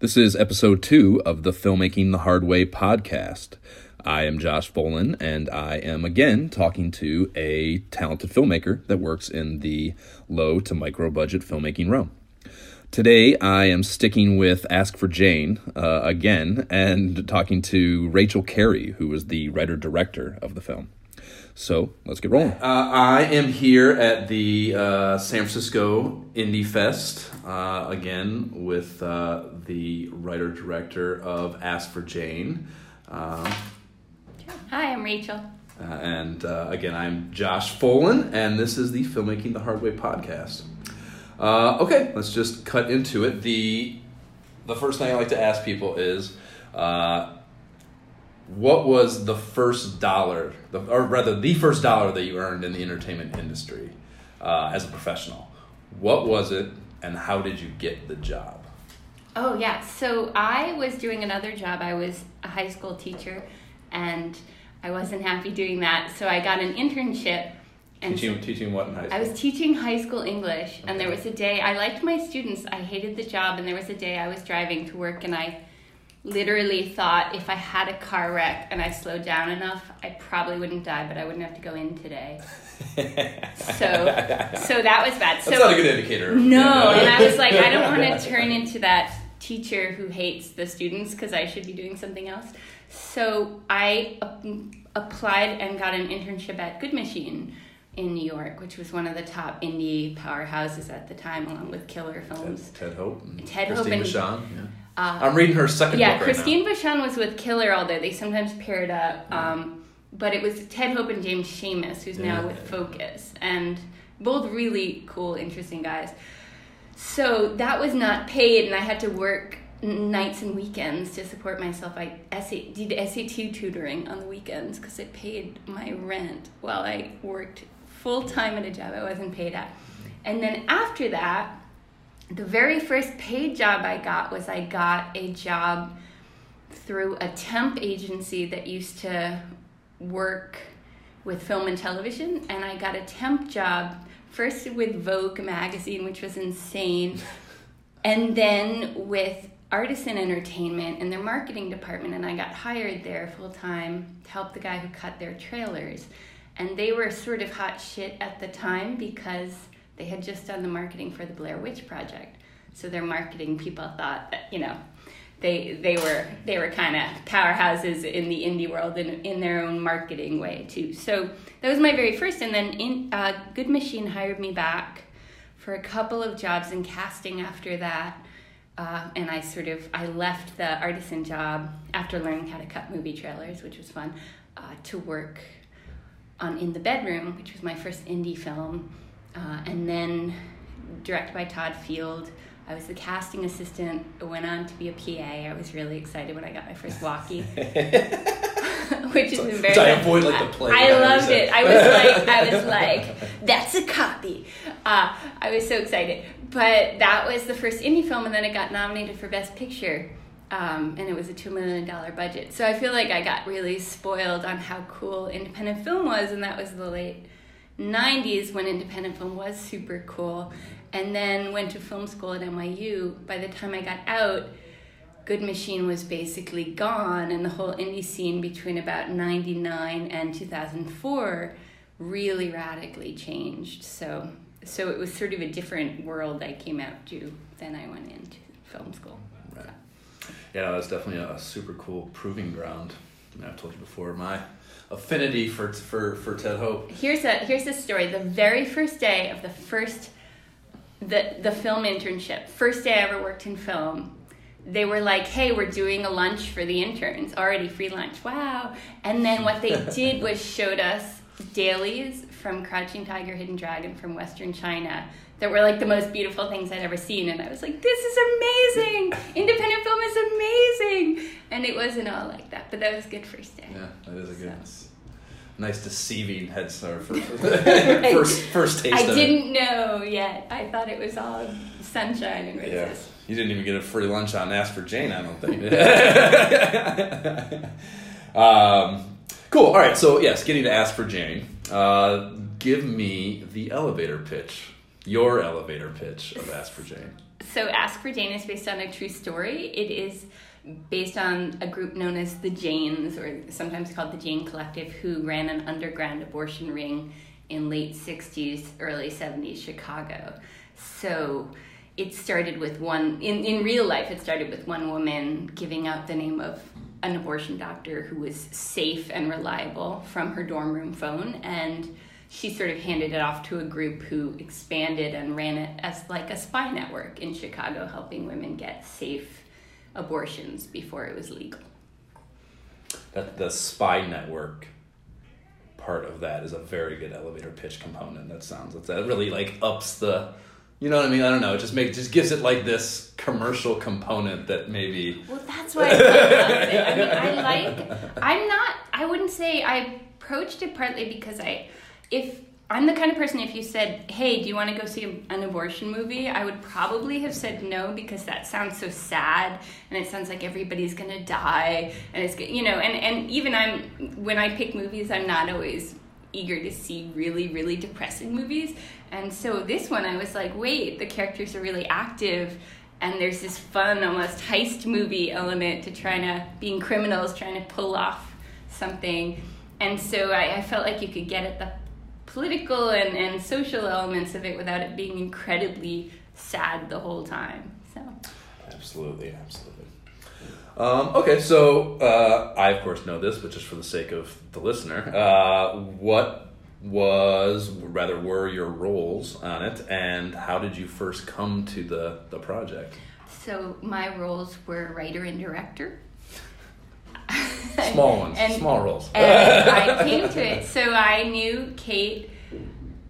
This is episode two of the Filmmaking the Hard Way podcast. I am Josh Folan, and I am again talking to a talented filmmaker that works in the low to micro budget filmmaking realm. Today, I am sticking with Ask for Jane uh, again and talking to Rachel Carey, who was the writer director of the film. So let's get rolling. Uh, I am here at the uh, San Francisco Indie Fest uh, again with uh, the writer director of Ask for Jane. Uh, Hi, I'm Rachel. uh, and uh, again, I'm Josh Folan, and this is the Filmmaking the Hard Way podcast. Uh, okay, let's just cut into it. The the first thing I like to ask people is, uh, what was the first dollar, the, or rather, the first dollar that you earned in the entertainment industry uh, as a professional? What was it, and how did you get the job? Oh, yeah. So I was doing another job. I was a high school teacher, and I wasn't happy doing that. So I got an internship. And Teaching, teaching what in high school? I was teaching high school English, and there was a day I liked my students. I hated the job, and there was a day I was driving to work, and I literally thought if I had a car wreck and I slowed down enough, I probably wouldn't die, but I wouldn't have to go in today. So, so that was bad. So, That's not a good indicator. No, and I was like, I don't want to turn into that teacher who hates the students because I should be doing something else. So I ap- applied and got an internship at Good Machine in New York, which was one of the top indie powerhouses at the time, along with Killer Films. Ted, Ted Hope. and Ted Hope Christine and- Vachon, yeah. Uh, I'm reading her second yeah, book right Christine Vachon was with Killer, although they sometimes paired up. Um, but it was Ted Hope and James Schamus, who's now Yeah. with Focus, and both really cool, interesting guys. So that was not paid, and I had to work nights and weekends to support myself. I SA, did SAT tutoring on the weekends because it paid my rent while I worked full time at a job I wasn't paid at. And then after that, the very first paid job I got was I got a job through a temp agency that used to work with film and television, and I got a temp job first with Vogue magazine, which was insane, and then with Artisan Entertainment in their marketing department, and I got hired there full time to help the guy who cut their trailers. And they were sort of hot shit at the time because they had just done the marketing for the Blair Witch Project. So their marketing people thought that, you know, they they were they were kind of powerhouses in the indie world in in their own marketing way too. So that was my very first, and then in uh, Good Machine hired me back for a couple of jobs in casting after that. Uh, and I sort of I left the artisan job after learning how to cut movie trailers, which was fun, uh, to work on In the Bedroom, which was my first indie film, uh, and then directed by Todd Field. I was the casting assistant. I went on to be a PA. I was really excited when I got my first walkie, which is which I avoid like the plague, I loved it. I was like, I was like, that's a copy. Uh, I was so excited. But that was the first indie film, and then it got nominated for Best Picture. Um, and it was a $2 million budget. So I feel like I got really spoiled on how cool independent film was, and that was the late 90s when independent film was super cool. And then went to film school at NYU. By the time I got out, Good Machine was basically gone, and the whole indie scene between about 99 and 2004 really radically changed. So, so it was sort of a different world I came out to than I went into film school. Right. Yeah, no, that's definitely a super cool proving ground. I mean, I've told you before my affinity for for for Ted Hope. Here's a here's the story. The very first day of the first the the film internship, first day I ever worked in film, they were like, "Hey, we're doing a lunch for the interns. Already free lunch. Wow!" And then what they did was showed us dailies from Crouching Tiger, Hidden Dragon from Western China that were like the most beautiful things I'd ever seen, and I was like, "This is amazing! Independent film is amazing!" And it wasn't all like that, but that was a good first day. Yeah, that is a good, So. nice deceiving head start for first first taste. I didn't know yet. I thought it was all sunshine and It. Yeah, you didn't even get a free lunch on Ask for Jane. I don't think. um, cool. All right. So yes, getting to Ask for Jane. Uh, give me the elevator pitch. Your elevator pitch of Ask for Jane. so Ask for Jane is based on a true story. It is based on a group known as the Janes, or sometimes called the Jane Collective, who ran an underground abortion ring in late 60s, early 70s Chicago. So it started with one, in, in real life, it started with one woman giving out the name of an abortion doctor who was safe and reliable from her dorm room phone. And she sort of handed it off to a group who expanded and ran it as like a spy network in Chicago, helping women get safe abortions before it was legal. That the spy network part of that is a very good elevator pitch component. That sounds like that really like ups the you know what I mean? I don't know. It just makes just gives it like this commercial component that maybe. Well, that's why I love it. I mean, I like. I'm not. I wouldn't say I approached it partly because I, if I'm the kind of person, if you said, "Hey, do you want to go see an abortion movie?" I would probably have said no because that sounds so sad, and it sounds like everybody's gonna die, and it's you know, and and even I'm when I pick movies, I'm not always eager to see really really depressing movies and so this one, I was like, wait, the characters are really active, and there's this fun, almost heist movie element to trying to being criminals, trying to pull off something. And so I, I felt like you could get at the political and, and social elements of it without it being incredibly sad the whole time. So absolutely, absolutely. Um, okay, so uh, I of course know this, but just for the sake of the listener, uh, what was rather were your roles on it and how did you first come to the the project so my roles were writer and director small ones and, small roles. and i came to it. So i knew kate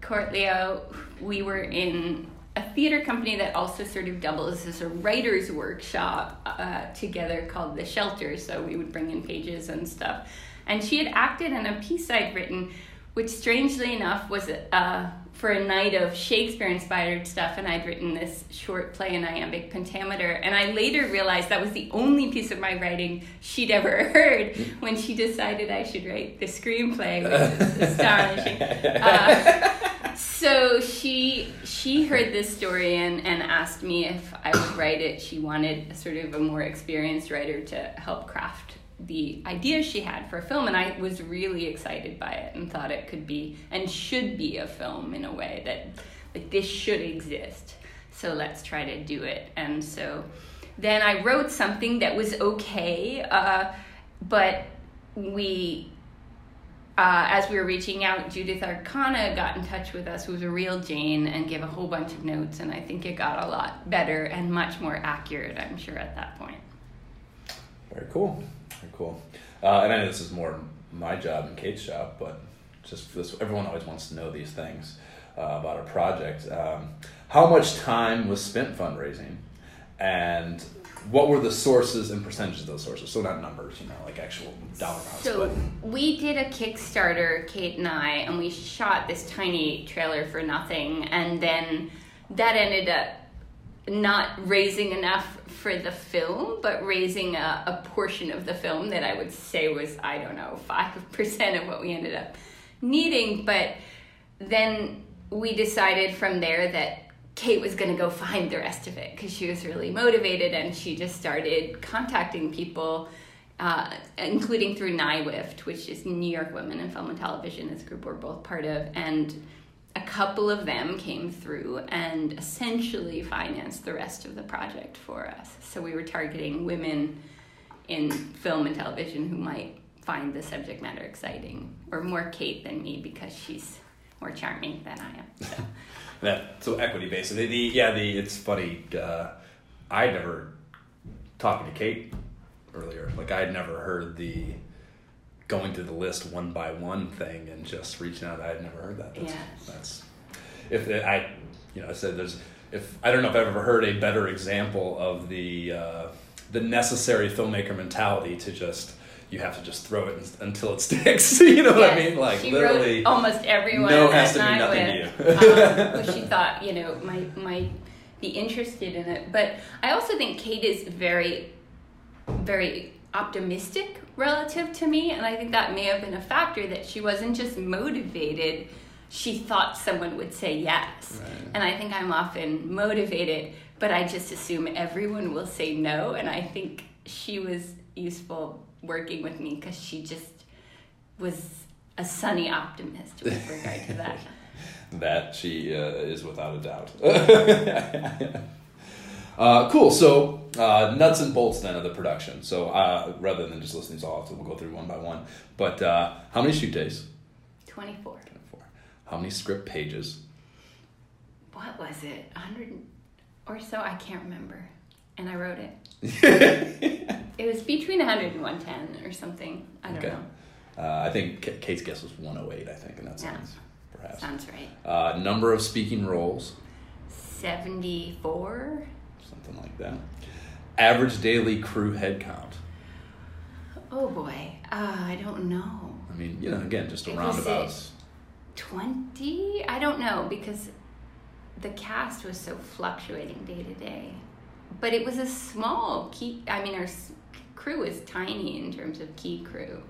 Cortelyou we were in a theater company that also sort of doubles as a writer's workshop uh, together called the shelter. So we would bring in pages and stuff. And she had acted in a piece i'd written which strangely enough was uh, for a night of Shakespeare inspired stuff, and I'd written this short play in iambic pentameter. And I later realized that was the only piece of my writing she'd ever heard when she decided I should write the screenplay, which is astonishing. Uh, so she she heard this story and, and asked me if I would write it. She wanted sort of a more experienced writer to help craft the idea she had for a film and I was really excited by it and thought it could be and should be a film in a way that like this should exist. So let's try to do it. And so then I wrote something that was okay, uh, but we uh, as we were reaching out, Judith Arcana got in touch with us, who was a real Jane, and gave a whole bunch of notes. And I think it got a lot better and much more accurate, I'm sure, at that point. Very cool. Cool. Uh, and I know this is more my job and Kate's job, but just this, everyone always wants to know these things uh, about a project. Um, how much time was spent fundraising, and what were the sources and percentages of those sources? So not numbers, you know, like actual dollar amounts. So but. we did a Kickstarter, Kate and I, and we shot this tiny trailer for nothing, and then that ended up not raising enough for the film, but raising a, a portion of the film that I would say was, I don't know, 5% of what we ended up needing. But then we decided from there that Kate was going to go find the rest of it because she was really motivated and she just started contacting people, uh, including through NYWIFT, which is New York Women in Film and Television, this group we're both part of. And a couple of them came through and essentially financed the rest of the project for us. So we were targeting women in film and television who might find the subject matter exciting, or more Kate than me because she's more charming than I am. So, that, so equity based. The, the, yeah, the it's funny. Uh, I never talking to Kate earlier. Like I had never heard the going through the list one by one thing and just reaching out. I had never heard that. That's, yes. that's if it, I, you know, I said there's if I don't know if I've ever heard a better example of the uh, the necessary filmmaker mentality to just you have to just throw it until it sticks. you know yes. what I mean? Like she literally, almost everyone. No has to be nothing with, to you. um, she thought you know might might be interested in it, but I also think Kate is very, very optimistic relative to me. And I think that may have been a factor that she wasn't just motivated, she thought someone would say yes. Right. And I think I'm often motivated, but I just assume everyone will say no. And I think she was useful working with me because she just was a sunny optimist with regard to that. that she uh, is without a doubt. uh, cool. So uh, nuts and bolts then of the production. So uh, rather than just listening to all, of so we'll go through one by one. But uh, how many shoot days? 24. 24. How many script pages? What was it? 100 or so? I can't remember. And I wrote it. it was between 100 and 110 or something. I don't Okay. know. Uh, I think K- Kate's guess was 108, I think, and that Yeah. perhaps. Sounds right. Uh, number of speaking roles, 74. Something like that. Average daily crew headcount. Oh boy. Uh, I don't know. I mean, you know, again, just a roundabouts. 20? I don't know because the cast was so fluctuating day to day. But it was a small key. I mean, our crew was tiny in terms of key crew.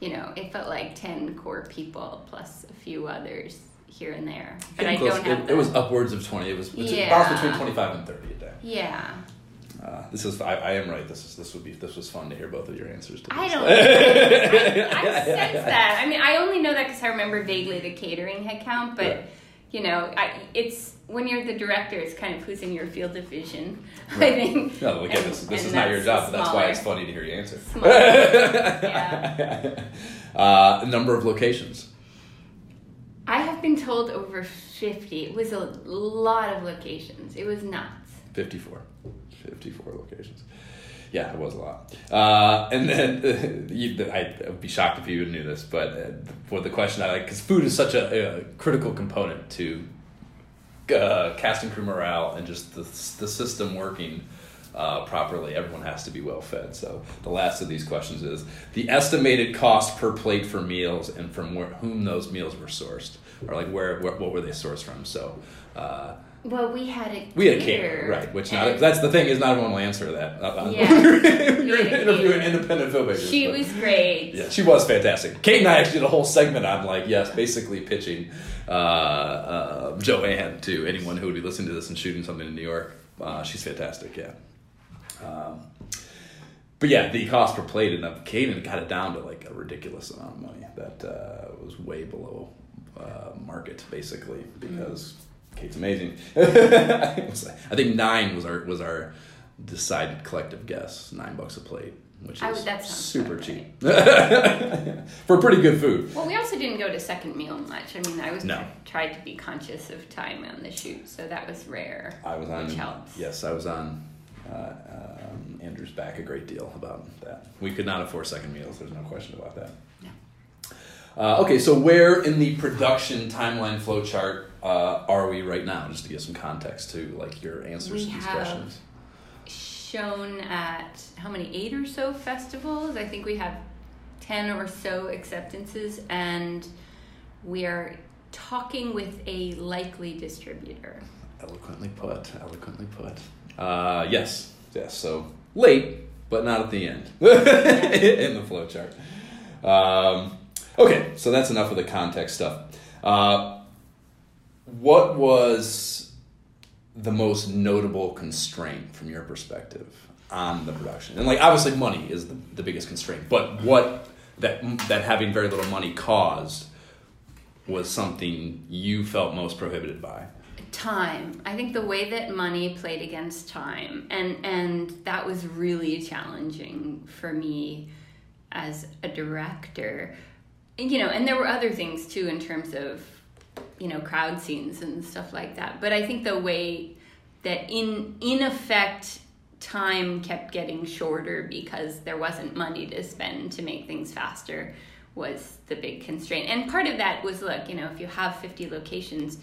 You know, it felt like 10 core people plus a few others here and there. But I close. don't have it, it was upwards of 20. It was it's Yeah. between 25 and 30 a day. Yeah. Uh, this is I, I am right. This is this would be this was fun to hear both of your answers to. I this. don't. I, I sense that. I mean, I only know that because I remember vaguely the catering headcount, but Right. you know, I, it's when you're the director, it's kind of who's in your field of vision. I Right. think. No, again, And- this, this is not your job, but that's why it's funny to hear your answer. Yeah. uh, number of locations. I have been told over fifty. It was a lot of locations. It was nuts. 54. 54 locations. Yeah, it was a lot. Uh, and then you, I would be shocked if you knew this, but uh, for the question, I like because food is such a, a critical component to uh, cast and crew morale and just the the system working. Uh, properly, everyone has to be well fed. So the last of these questions is the estimated cost per plate for meals and from where, whom those meals were sourced, or like where, where what were they sourced from. So uh, Well, we had a we had a caterer, right? Which not that's the thing is not everyone will answer that. Uh, Yeah. You're interviewing independent filmmakers. She but- was great. yeah, she was fantastic. Kate and I actually did a whole segment on like yes, basically pitching uh, uh, Joanne to anyone who would be listening to this and shooting something in New York. Uh, she's fantastic, yeah. Um, but yeah, the cost per plate and of Caden got it down to like a ridiculous amount of money that uh, was way below uh, market basically because Kate's amazing. It was like- I think nine was our was our decided collective guess. Nine bucks a plate, which I is super cheap for pretty good food. Well, we also didn't go to second meal much. I mean, I was No. tried to be conscious of time on the shoot, so that was rare. I was on. which helps. Yes, I was on. Uh, um, Andrew's back a great deal about that. We could not afford second meals. There's no question about that. No. Uh, okay, so where in the production timeline flow chart uh, are we right now? Just to give some context to like your answers We to these have- questions. Shown at how many eight or so festivals? I think we have ten or so acceptances, and we are talking with a likely distributor. Eloquently put. Eloquently put. Uh, yes. Yes. So late, but not at the end in the flowchart. Um, okay, so that's enough of the context stuff. Uh, what was the most notable constraint from your perspective on the production? And like obviously money is the, the biggest constraint, but what that that having very little money caused was something you felt most prohibited by. Time i think the way that money played against time and and that was really challenging for me as a director. You know and there were other things too in terms of you know crowd scenes and stuff like that. But i think the way that in in effect time kept getting shorter because there wasn't money to spend to make things faster was the big constraint. And part of that was look you know if you have 50 locations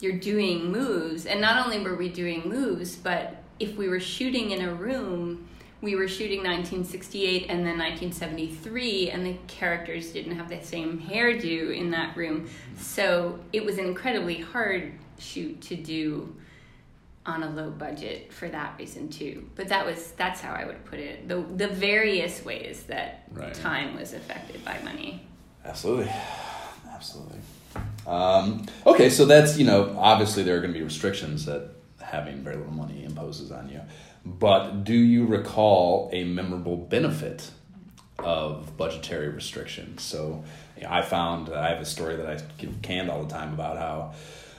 you're doing moves and not only were we doing moves but if we were shooting in a room we were shooting 1968 and then 1973 and the characters didn't have the same hairdo in that room. So it was an incredibly hard shoot to do on a low budget for that reason too. But that was that's how i would put it. The the various ways that Right. time was affected by money. Absolutely, absolutely. Um, okay, so that's you know obviously there are going to be restrictions that having very little money imposes on you. But do you recall a memorable benefit of budgetary restrictions? So you know, I found I have a story that I give canned all the time about how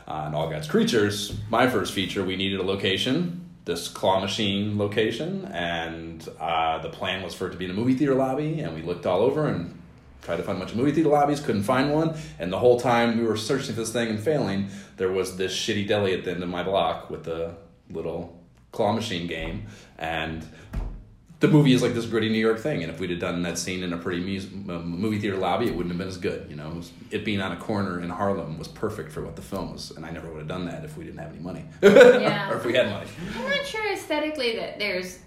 uh, in All God's Creatures, my first feature, we needed a location this claw machine location, and uh, the plan was for it to be in a movie theater lobby. And we looked all over and tried to find a bunch of movie theater lobbies, couldn't find one. And the whole time we were searching for this thing and failing, there was this shitty deli at the end of my block with the little claw machine game. And the movie is like this gritty New York thing, and if we'd have done that scene in a pretty movie theater lobby, it wouldn't have been as good. You know, it, was, it, being on a corner in Harlem was perfect for what the film was, and I never would have done that if we didn't have any money, yeah. or if we had money. I'm not sure aesthetically that there's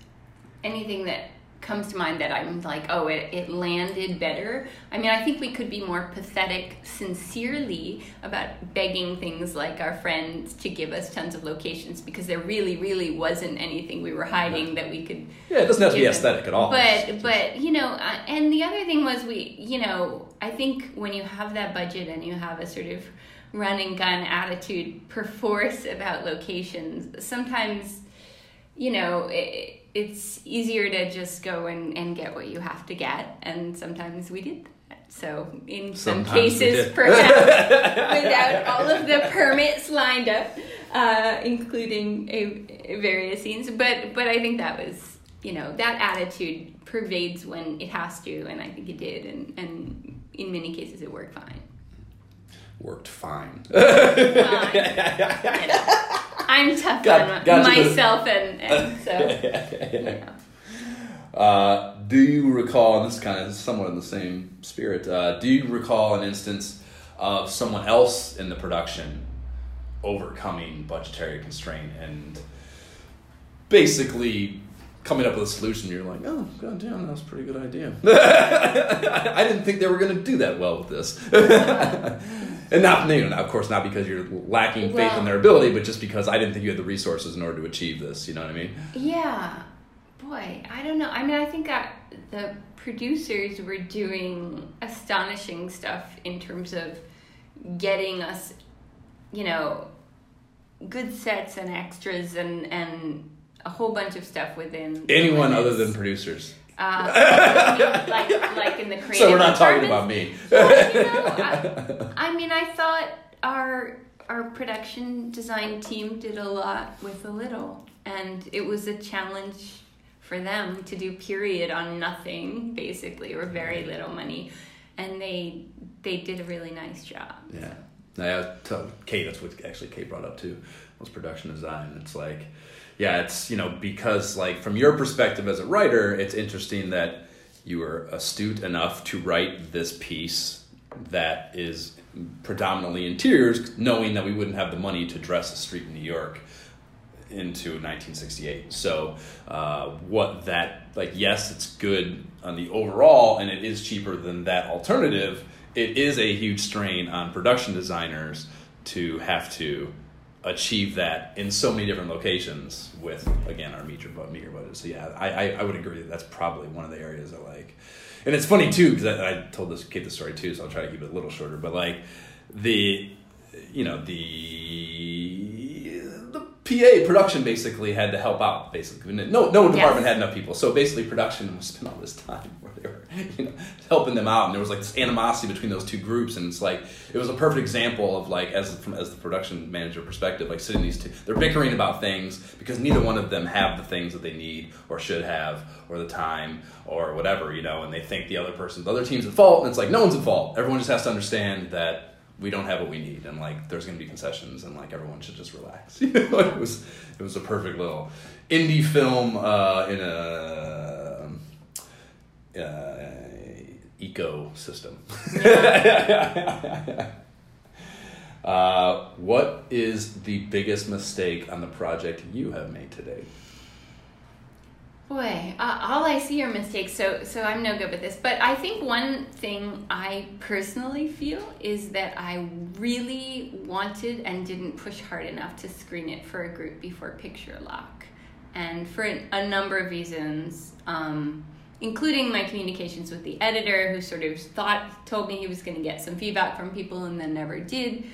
anything that comes to mind that I'm like, oh, it, it landed better. I mean, I think we could be more pathetic sincerely about begging things like our friends to give us tons of locations because there really, really wasn't anything we were hiding that we could. Yeah, it doesn't have to be aesthetic at all. But, but you know, uh, and the other thing was we, you know, I think when you have that budget and you have a sort of run and gun attitude perforce about locations, sometimes, you know, it, it's easier to just go and, and get what you have to get and sometimes we did that. So in some cases perhaps without all of the permits lined up uh, including a, a various scenes. But but i think that was you know that attitude pervades when it has to and i think it did and and in many cases it worked fine. Worked fine, fine. I'm tough got, on got myself, and, and so. yeah. Uh, do you recall, and this is kind of somewhat in the same spirit, uh, do you recall an instance of someone else in the production overcoming budgetary constraint and basically coming up with a solution? You're like, oh, god damn, that was a pretty good idea. I didn't think they were going to do that well with this and not you know, of course not because you're lacking well, faith in their ability but just because i didn't think you had the resources in order to achieve this you know what i mean? Yeah. Boy i don't know. I mean i think that the producers were doing astonishing stuff in terms of getting us you know good sets and extras and and a whole bunch of stuff within anyone other than producers uh, like, like in the creative. So we're not talking about me. you know, I, I mean, I thought our our production design team did a lot with a little, and it was a challenge for them to do period on nothing, basically, or very little money, and they they did a really nice job. Yeah, I tell Kate. That's what actually Kate brought up too. Was production design. It's like yeah, it's you know because like from your perspective as a writer, it's interesting that you were astute enough to write this piece that is predominantly interiors, knowing that we wouldn't have the money to dress a street in New York into 1968. So, uh, what that like? Yes, it's good on the overall, and it is cheaper than that alternative. It is a huge strain on production designers to have to achieve that in so many different locations with again our meter meter budget. So yeah, I, I, would agree that that's probably one of the areas I like. And it's funny too because I, I, told this kid the story too, so I'll try to keep it a little shorter. But like the you know the PA production basically had to help out basically. No no department yes. had enough people, so basically production was spent all this time where they were you know helping them out, and there was like this animosity between those two groups, and it's like it was a perfect example of like as from as the production manager perspective, like sitting these two, they're bickering about things because neither one of them have the things that they need or should have or the time or whatever, you know, and they think the other person, the other team's at fault, and it's like no one's at fault. Everyone just has to understand that we don't have what we need and like there's going to be concessions and like everyone should just relax. You know it was it was a perfect little indie film uh, in a uh, ecosystem uh, what is the biggest mistake on the project you have made today Boy, uh, all I see are mistakes, so so I'm no good with this. But I think one thing I personally feel is that I really wanted and didn't push hard enough to screen it for a group before picture lock, and for a number of reasons, um, including my communications with the editor, who sort of thought told me he was going to get some feedback from people and then never did.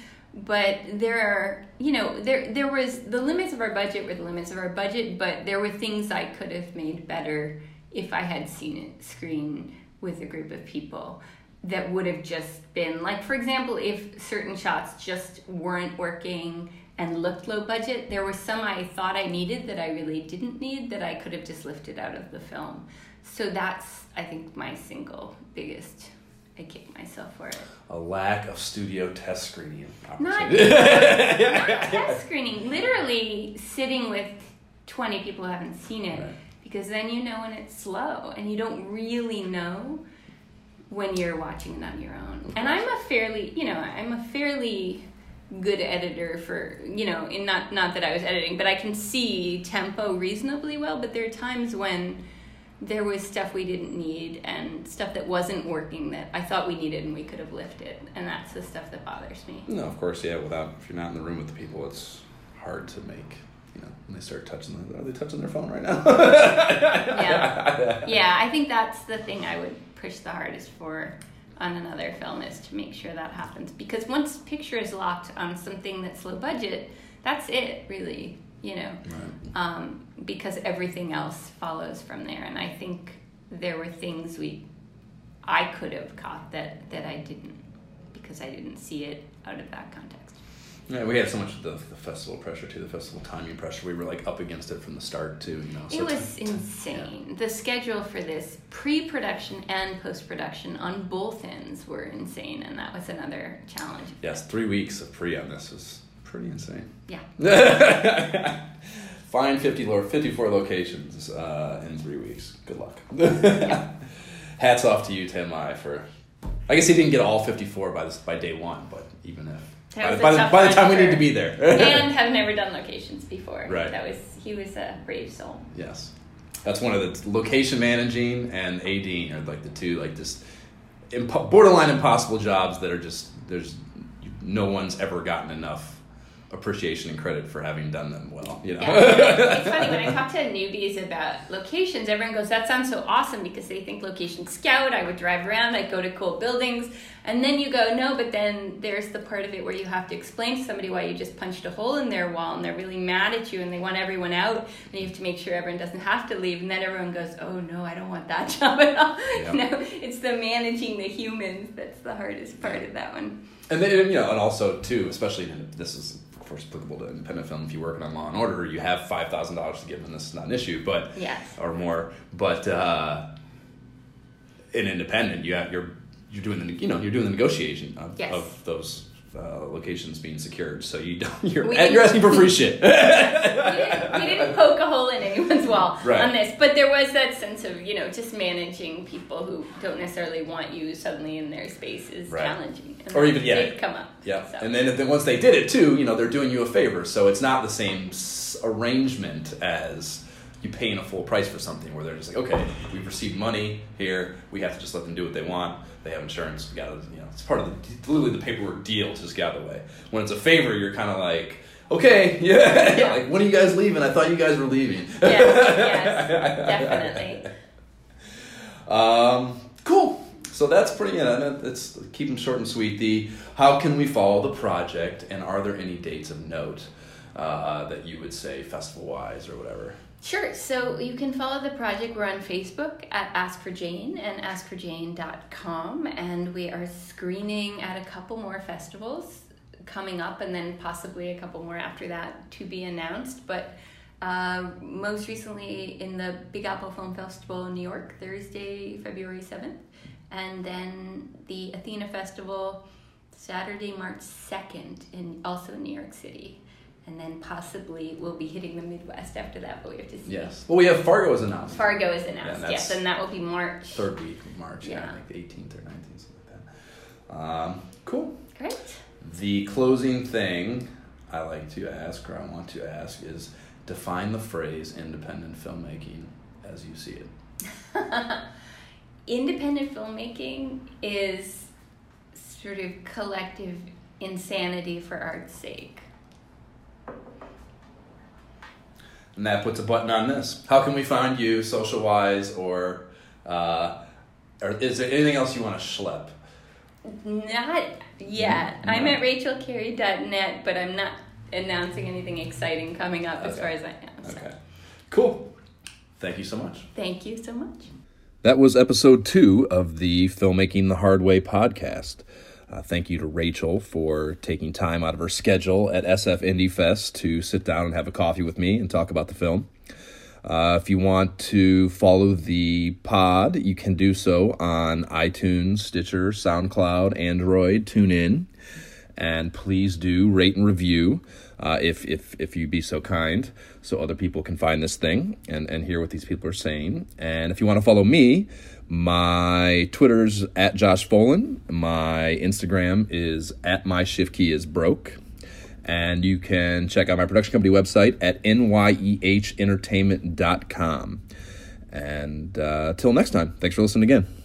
But there are you know there there was the limits of our budget were the limits of our budget but there were things i could have made better if i had seen it screen with a group of people that would have just been like for example if certain shots just weren't working and looked low budget there were some i thought i needed that i really didn't need that i could have just lifted out of the film. So that's i think my single biggest I kick myself for it. A lack of studio test screening Not, not test screening. Literally sitting with 20 people who haven't seen it. Right. Because then you know when it's slow and you don't really know when you're watching it on your own. And I'm a fairly, you know, I'm a fairly good editor for, you know, in not not that I was editing, but I can see tempo reasonably well, but there are times when there was stuff we didn't need and stuff that wasn't working that I thought we needed and we could have lifted. And that's the stuff that bothers me. No, of course, yeah. Without if you're not in the room with the people, it's hard to make. You know, when they start touching, the, are they touching their phone right now? yeah. Yeah, I think that's the thing I would push the hardest for on another film is to make sure that happens. Because once picture is locked on something that's low budget, that's it, really, you know. Right. Um, because everything else follows from there. And I think there were things we I could have caught that, that I didn't because I didn't see it out of that context. Yeah, we had so much of the, the festival pressure too, the festival timing pressure. We were like up against it from the start too. You know, so It was insane. The schedule for this pre production and post production on both ends were insane, and that was another challenge. Yes, three weeks of pre on this was pretty insane. Yeah. Find 50 lo- 54 locations uh, in three weeks. Good luck. Hats off to you, Tim I, for. I guess he didn't get all 54 by this by day one, but even if. By, by the, by the time we need to be there. and have never done locations before. Right. That was he was a brave soul. Yes, that's one of the location managing and ADing are like the two like just impo- borderline impossible jobs that are just there's no one's ever gotten enough appreciation and credit for having done them well. You know, Yeah. it's funny when I talk to newbies about locations, everyone goes, "That sounds so awesome," because they think location scout. I would drive around, I'd go to cool buildings, and then you go, "No," but then there's the part of it where you have to explain to somebody why you just punched a hole in their wall, and they're really mad at you, and they want everyone out, and you have to make sure everyone doesn't have to leave, and then everyone goes, "Oh no, I don't want that job at all." Yeah. No, it's the managing the humans that's the hardest part of that one. and then you know, and also too, especially in, this is of course applicable to independent film. If you work on Law and Order, you have five thousand dollars to give, and this is not an issue, but Yes. or more. But uh, in independent, you have you're you're doing the you know you're doing the negotiation of, Yes. of those uh, locations being secured. So you don't you're you're asking for free shit. we, didn't, we didn't poke a hole in anyone's wall Right. on this, but there was that sense of you know just managing people who don't necessarily want you suddenly in their space is Right. challenging, and Or even- yeah. come up. Yeah, So. and then, then once they did it too, you know, they're doing you a favor. So it's not the same s- arrangement as you paying a full price for something where they're just like, okay, we've received money here, we have to just let them do what they want. They have insurance, we got to, you know, it's part of the literally the paperwork deal to just get out of the way. When it's a favor, you're kind of like, okay, yeah, Yeah. like when are you guys leaving? I thought you guys were leaving. yes, yes, definitely. Um, cool. So that's pretty. You know, it's keep them short and sweet. The how can we follow the project, and are there any dates of note uh, that you would say festival wise or whatever? Sure. So you can follow the project. We're on Facebook at Ask for Jane and askforjane.com. And we are screening at a couple more festivals coming up and then possibly a couple more after that to be announced. But uh, most recently in the Big Apple Film Festival in New York, Thursday, February 7th. And then the Athena Festival, Saturday, March 2nd, in also New York City. And then possibly we'll be hitting the Midwest after that, but we have to see. Yes. Well, we have Fargo is announced. Fargo is announced, Yeah, yes, and that will be March. Third week of March. Yeah, Yeah. like the 18th or 19th, something like that. Um, cool. Great. The closing thing I like to ask, or I want to ask, is define the phrase independent filmmaking as you see it. Independent filmmaking is sort of collective insanity for art's sake. And that puts a button on this. How can we find you social wise, or uh, or is there anything else you want to schlep? Not yet. No. I'm at rachelcarey.net, but I'm not announcing anything exciting coming up as far as I know. So Okay. Cool. Thank you so much. Thank you so much. That was episode two of the Filmmaking the Hard Way podcast. Uh, thank you to Rachel for taking time out of her schedule at SF Indie Fest to sit down and have a coffee with me and talk about the film. Uh, if you want to follow the pod, you can do so on iTunes, Stitcher, SoundCloud, Android, TuneIn, and please do rate and review uh, if if if you be so kind, so other people can find this thing and and hear what these people are saying. And if you want to follow me, my Twitter's at Josh Folan, my Instagram is at my shift key is broke. And you can check out my production company website at nyehentertainment.com. And uh, till next time, thanks for listening again.